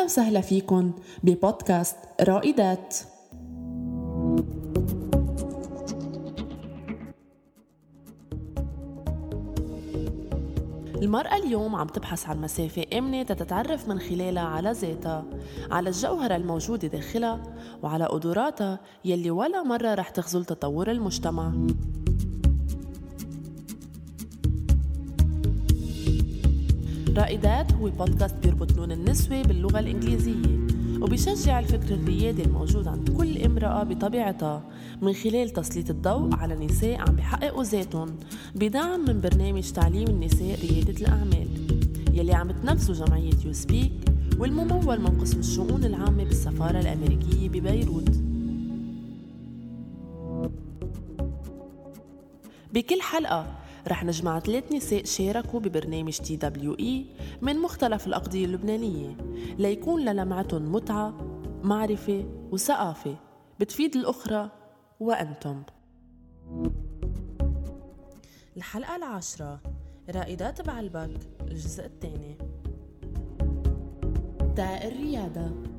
أهلا وسهلا فيكن ببودكاست رائدات. المرأة اليوم عم تبحث عن مسافة آمنة تتعرف من خلالها على ذاتها على الجوهرة الموجودة داخلها وعلى قدراتها يلي ولا مرة رح تخزل تطور المجتمع. رائدات هو بودكاست بيربط لون النسوة باللغة الإنجليزية وبيشجع الفكر الريادي الموجود عند كل امرأة بطبيعتها. من خلال تسليط الضوء على نساء عم بيحققوا ذاتهم بدعم من برنامج تعليم النساء ريادة الأعمال. يلي عم تنفذه جمعية يو سبيك والممول من قسم الشؤون العامة بالسفارة الأمريكية ببيروت. بكل حلقة رح نجمع ثلاث نساء شاركوا ببرنامج TWE من مختلف الأقضية اللبنانية ليكون لجمعتهم متعة معرفة وثقافة. بتفيد الأخرى وأنتم. الحلقة العاشرة رائدات بعلبك الجزء الثاني. تاء الريادة.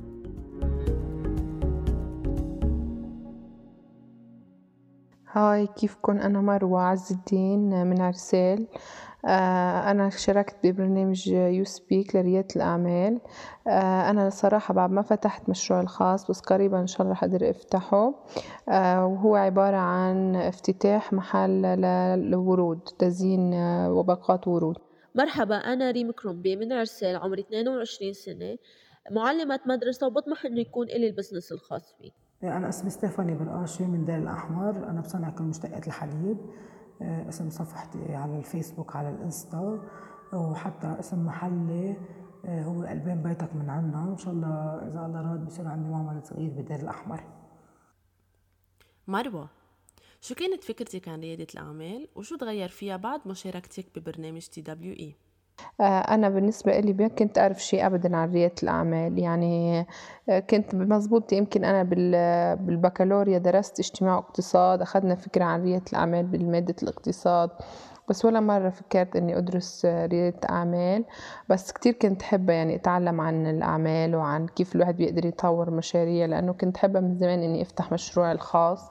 Hi كيفكن أنا مروة عز الدين من عرسال آه، أنا شاركت ببرنامج YouSpeak لريادة الأعمال. آه، أنا صراحة بعد ما فتحت مشروعي الخاص بس قريبا إن شاء الله رح أقدر أفتحه. آه، وهو عبارة عن افتتاح محل للورود تزيين وباقات ورود. مرحبا أنا ريم كرومبي من عرسال عمري 22 سنة معلمة مدرسة وبطمح إنه يكون إلي ال business الخاص فيه أنا اسمي ستيفاني برقاشي من دير الأحمر. أنا بصنع كل مشتقات الحليب. آه، اسم صفحتي على الفيسبوك على الإنستا وحتى اسم محلي. آه، هو قلبين بيتك من عنا. إن شاء الله إذا الله راد بصير عندي معمل صغير بدير الأحمر. مروة شو كانت فكرتك عن ريادة الأعمال؟ وشو تغير فيها بعد مشاركتك ببرنامج TWE؟ آه، أنا بالنسبة إلي ما كنت أعرف شيء أبدا عن ريادة الأعمال. يعني آه، كنت مزبوط يمكن أنا بالبكالوريا درست اجتماع واقتصاد أخذنا فكرة عن ريادة الأعمال بالمادة الاقتصاد بس ولا مرة فكرت إني أدرس ريادة أعمال بس كتير كنت حابة يعني أتعلم عن الأعمال وعن كيف الواحد بيقدر يطور مشاريع لأنه كنت حابة من زمان إني أفتح مشروعي الخاص.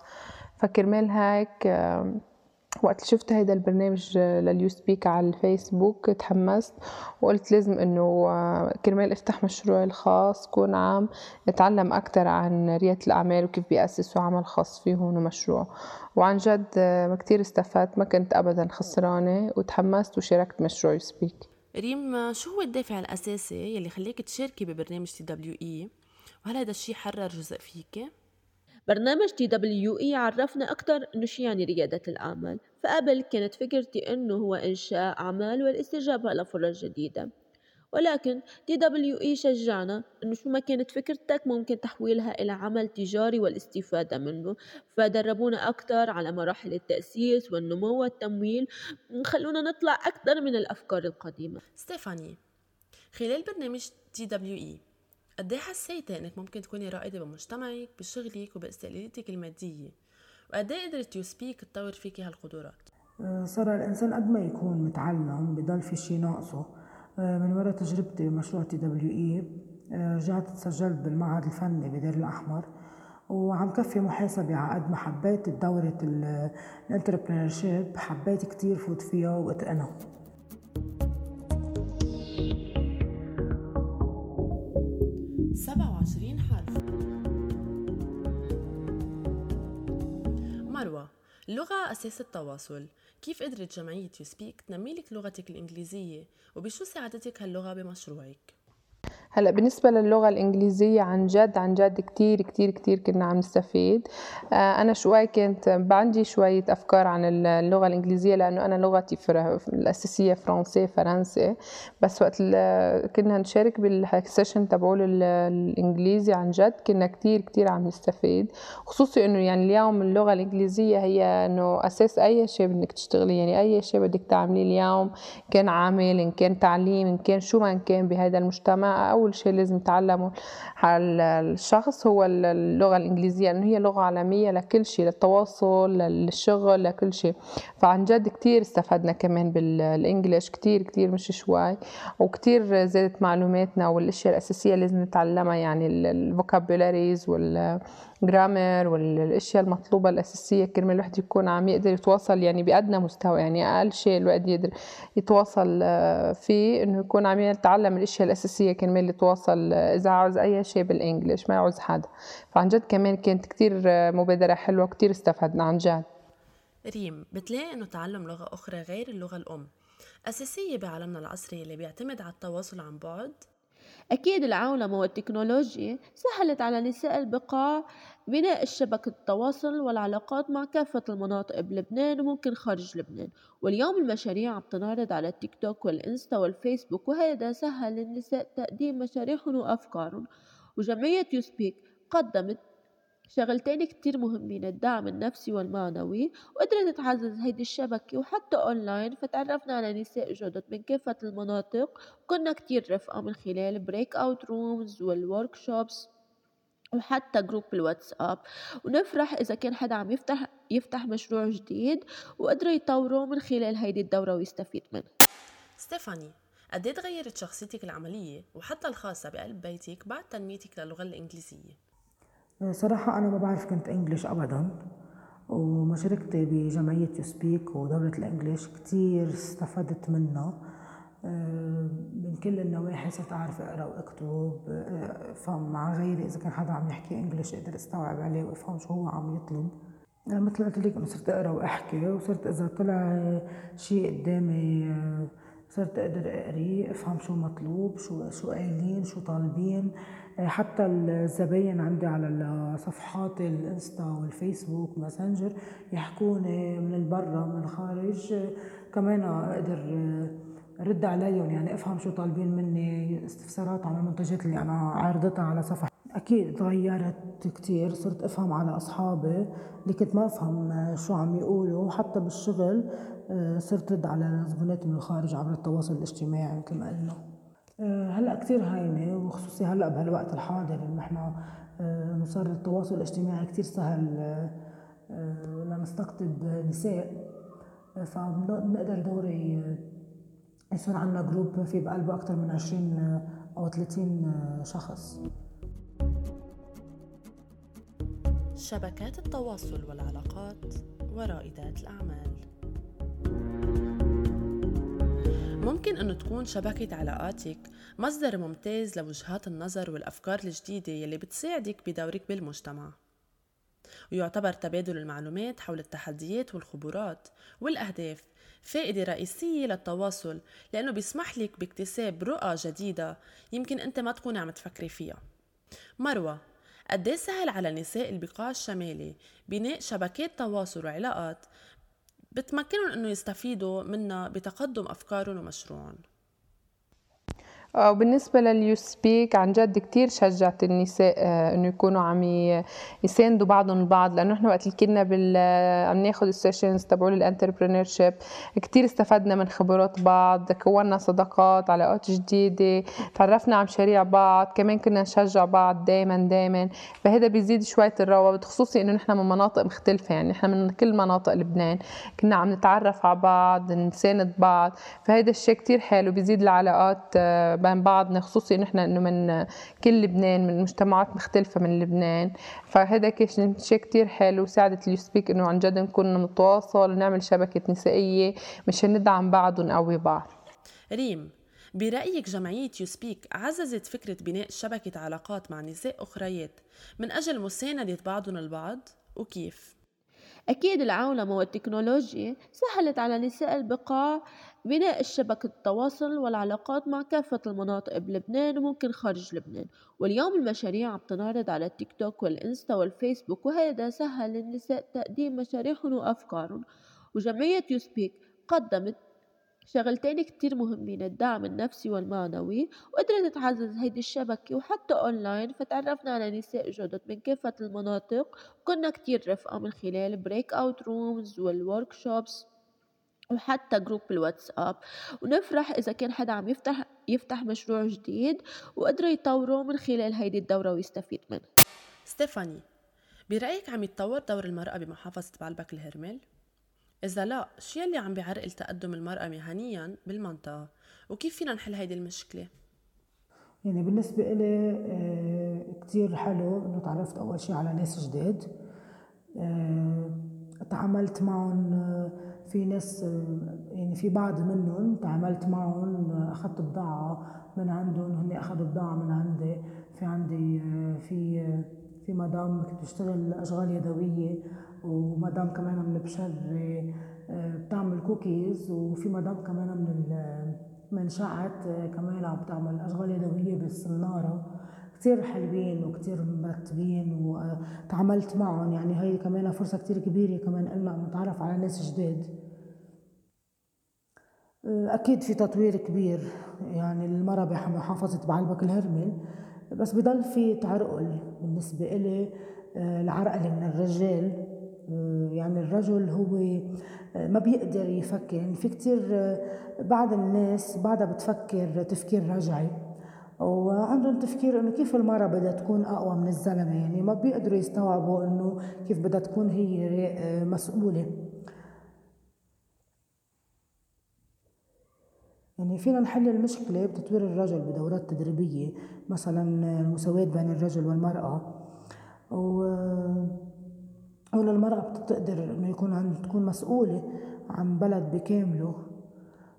فكرمال هيك وقت شفت هيدا البرنامج لليو سبيك على الفيسبوك تحمست وقلت لازم إنه كرمال أفتح مشروعي الخاص كون عام أتعلم أكثر عن ريادة الأعمال وكيف بيأسسوا عمل خاص فيهم ومشروع. وعن جد كتير استفدت ما كنت ابدا خسرانة وتحمست وشاركت مشروع YouSpeak ريم شو هو الدافع الأساسي يلي خليك تشاركي ببرنامج تي دبليو إي؟ وهل هذا الشيء حرر جزء فيك؟ برنامج TWE عرفنا أكثر إنه شو يعني ريادة الأعمال. فقبل كانت فكرتي إنه هو إنشاء أعمال والاستجابة لفرص جديدة. ولكن TWE شجعنا إنه شو ما كانت فكرتك ممكن تحويلها إلى عمل تجاري والاستفادة منه. فدربونا أكثر على مراحل التأسيس والنمو والتمويل خلونا نطلع أكثر من الأفكار القديمة. ستيفاني خلال برنامج TWE قد إيه حسيتي انك ممكن تكوني رائدة بمجتمعك بشغلك وباستقلاليتك المادية؟ وقد إيه قدرت uSpeak تطور فيكي هالقدرات؟ أه، صار الإنسان قد ما يكون متعلم بضل في شيء ناقصه. أه، من وراء تجربتي بمشروع TWE أه، رجعت تسجلت بالمعهد الفني بدير الأحمر وعم كفي محاسبة على قد ما حبيت دورة ال entrepreneurship حبيت كتير فوت فيها واتقنها 27 حرف. مروة اللغة أساس التواصل. كيف قدرت جمعية يوسبيك تنمي لك لغتك الإنجليزية؟ وبشو ساعدتك هاللغة بمشروعك؟ هلأ بالنسبة للغة الإنجليزية عن جد عن جد كتير كتير كتير كنا عم نستفيد. آه، أنا شوي كنت عندي شوية أفكار عن اللغة الإنجليزية لأنه أنا لغتي الأساسية فرنسي فرنسي. بس وقت كنا نشارك بالسيشن تبعول الإنجليزي عن جد كنا كتير كتير عم نستفيد. خصوصي إنه يعني اليوم اللغة الإنجليزية هي إنه أساس أي شيء بدك تشتغلي. يعني أي شيء بدك تعمليه اليوم كان عامل إن كان تعليم إن كان شو ما كان بهذا المجتمع أو أول شيء لازم يتعلمه الشخص هو اللغة الإنجليزية لأنه هي لغة عالمية لكل شيء للتواصل للشغل لكل شيء. فعن جد كتير استفدنا كمان بالإنجليش كتير كتير مش شوي وكتير زادت معلوماتنا والأشياء الأساسية لازم نتعلمها يعني الفوكابولاريز وال جرامر والأشياء المطلوبة الأساسية كرمال الواحد يكون عم يقدر يتواصل يعني بأدنى مستوى يعني أقل شيء الواحد يقدر يتواصل آه، فيه إنه يكون عم يتعلم الأشياء الأساسية كرمال يتواصل آه، إذا عاوز أي شيء بالانجلش ما يعوز حدا. فعن جد كمان كانت كتير آه، مبادرة حلوة كتير استفدنا عن جد. ريم بتلاقي إنه تعلم لغة أخرى غير اللغة الأم أساسية بعالمنا العصري اللي بيعتمد على التواصل عن بعد؟ أكيد العولمة والتكنولوجيا سهلت على نساء البقاع بناء الشبكة التواصل والعلاقات مع كافة المناطق بلبنان وممكن خارج لبنان. واليوم المشاريع عم تنعرض على التيك توك والإنستا والفيسبوك وهذا سهل للنساء تقديم مشاريعهم وأفكارهم. وجمعية uSpeak قدمت شغلتين كتير مهمين الدعم النفسي والمعنوي. وقدرت تعزز هيدي الشبكة وحتى أونلاين فتعرفنا على نساء جدد من كافة المناطق. وكنا كتير رفقة من خلال breakout rooms وال workshops وحتى جروب الواتساب ونفرح إذا كان حدا عم يفتح يفتح مشروع جديد وقدروا يطوروا من خلال هيدي الدورة ويستفيد منها ستيفاني قد إيه تغيرت شخصيتك العملية وحتى الخاصة بقلب بيتك بعد تنميتك للغة الإنجليزية؟ صراحة أنا ما بعرف كنت إنجليش أبدا ومشاركتي بجمعية يوسبيك ودورة الإنجليش كتير استفدت منها آه، من كل النواحي صرت أعرف أقرأ وأكتب أفهم آه، مع غيري. إذا كان حدا عم يحكي English أقدر أستوعب عليه وأفهم شو هو عم يطلب. مثل قلت لك إنه صرت أقرأ وأحكي وصرت إذا طلع شيء قدامي صرت أقدر أقري أفهم شو مطلوب شو شو قايلين شو طالبين. حتى الزباين عندي على صفحات الإنستا والفيسبوك ماسنجر يحكوني من البرا من الخارج. كمان أقدر رد عليهم يعني افهم شو طالبين مني استفسارات عن المنتجات اللي أنا عارضتها على صفحة. أكيد تغيرت كتير صرت أفهم على أصحابي اللي كنت ما أفهم شو عم يقولوا. حتى بالشغل صرت رد على زبونات من الخارج عبر التواصل الاجتماعي مثل ما قلنا. آه، هلأ كثير هينة وخصوصي هلأ بهالوقت الحاضر انه نحن آه، صار التواصل الاجتماعي كثير سهل آه، لنستقطب نساء. فبنقدر دوري يصير عندنا جروب في بقلبه أكثر من 20 أو 30 شخص. شبكات التواصل والعلاقات ورائدات الأعمال. ممكن أنه تكون شبكة علاقاتك مصدر ممتاز لوجهات النظر والأفكار الجديدة يلي بتساعدك بدورك بالمجتمع. ويعتبر تبادل المعلومات حول التحديات والخبرات والأهداف فائدة رئيسية للتواصل لأنه بيسمح لك باكتساب رؤى جديدة يمكن أنت ما تكوني عم تفكري فيها. مروة قد إيه سهل على نساء البقاع الشمالي بناء شبكات تواصل وعلاقات بتمكنهم إنه يستفيدوا منها بتقدم أفكارهم ومشروعهم؟ وبالنسبة لليو سبيك عن جد كتير شجعت النساء آه، إنه يكونوا عم يساندوا بعضهم البعض لأنه إحنا وقت اللي كنا بال عم ناخذ ال sessions تبعول ال entrepreneurship كثير استفدنا من خبرات بعض كونا صداقات علاقات جديدة تعرفنا على مشاريع بعض كمان كنا نشجع بعض دائما دائما فهذا بيزيد شوية الروابط خصوصي إنه نحن من مناطق مختلفة يعني نحن من كل مناطق لبنان. كنا عم نتعرف على بعض نساند بعض. فهذا الشيء كتير حلو بيزيد العلاقات آه، بين بعضنا خصوصي نحن إنه من كل لبنان من مجتمعات مختلفة من لبنان. فهذا كان شيء كثير حلو ساعدت اليوسبيك إنه عن جد نكون نتواصل ونعمل شبكة نسائية مشان ندعم بعض ونقوي بعض ريم برأيك جمعية يوسبيك عززت فكرة بناء شبكة علاقات مع نساء أخريات من أجل مساندة بعضهم البعض؟ وكيف؟ أكيد العولمة والتكنولوجيا سهلت على نساء البقاع بناء الشبكة التواصل والعلاقات مع كافة المناطق بلبنان وممكن خارج لبنان. واليوم المشاريع عم تنعرض على التيك توك والإنستا والفيسبوك وهذا سهل للنساء تقديم مشاريعهم وأفكارهم. وجمعية uSpeak قدمت شغلتين كتير مهمين الدعم النفسي والمعنوي. وقدرت تعزز هيدي الشبكة وحتى أونلاين فتعرفنا على نساء جدد من كافة المناطق. وكنا كتير رفقة من خلال breakout rooms وال work وحتى group الواتساب ونفرح إذا كان حدا عم يفتح يفتح مشروع جديد وقدروا يطوروا من خلال هيدي الدورة ويستفيد منها ستيفاني برأيك عم يتطور دور المرأة بمحافظة بعلبك الهرمل؟ إذا لا شو يلي عم بيعرقل تقدم المرأة مهنيا بالمنطقة وكيف فينا نحل هيدي المشكلة؟ يعني بالنسبة إلي آه، كتير حلو إنه تعرفت أول شي على ناس جداد آه، تعاملت معهم آه، في ناس يعني في بعض منهم تعاملت معهم أخذت بضاعة من عندهم هن أخذوا بضاعة من عندي في عندي في في مدام كنت بشتغل أشغال يدوية ومدام كمان من بشري بتعمل كوكيز وفي مدام كمان من منشأت كمان عم تعمل أشغال يدوية بالصنارة. كتير حلوين وكتير مرتبين وتعاملت معهم. يعني هي كمان فرصة كتير كبيرة كمان إلنا نتعرف على ناس جداد. أكيد في تطوير كبير. يعني المرأة بمحافظة بعلبك الهرمل بس بضل في تعرقل بالنسبة إلي العرقلة من الرجال. يعني الرجل هو ما بيقدر يفكر. يعني في كتير بعض الناس بعدها بتفكر تفكير رجعي. وعندهم تفكير إنه كيف المرأة بدها تكون أقوى من الزلمة؟ يعني ما بيقدروا يستوعبوا إنه كيف بدها تكون هي مسؤولة. يعني فينا نحل المشكلة بتطوير الرجل بدورات تدريبية مثلا المساواة بين الرجل والمرأة. و هون المرأة بتقدر إنه يكون عن تكون مسؤولة عن بلد بكامله.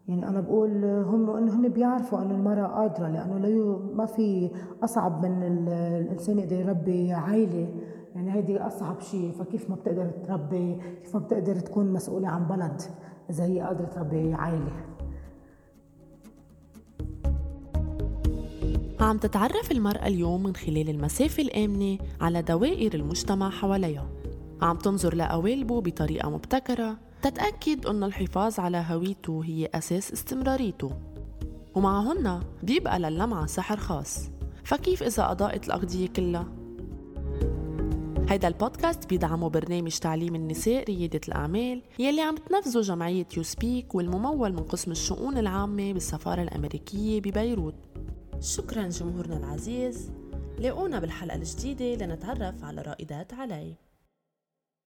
يعني أنا بقول هم انه هن بيعرفوا إنه المرأة قادرة لأنه لا ما في أصعب من الإنسان يقدر يربي عائلة يعني هيدي أصعب شيء. فكيف ما بتقدر تربي؟ كيف ما بتقدر تكون مسؤولة عن بلد إذا هي قادرة تربي عائلة عم تتعرف المرأة اليوم من خلال المسافة الآمنة على دوائر المجتمع حواليها. عم تنظر لقوالبه بطريقة مبتكرة تتأكد أن الحفاظ على هويته هي أساس استمراريته ومعهن بيبقى للمعة سحر خاص. فكيف إذا أضاءت الأغذية كلها؟ هيدا البودكاست بيدعمه برنامج تعليم النساء ريادة الأعمال يلي عم تنفذه جمعية يو سبيك والممول من قسم الشؤون العامة بالسفارة الأمريكية ببيروت. شكرا جمهورنا العزيز. لاقونا بالحلقة الجديدة لنتعرف على رائدات علي.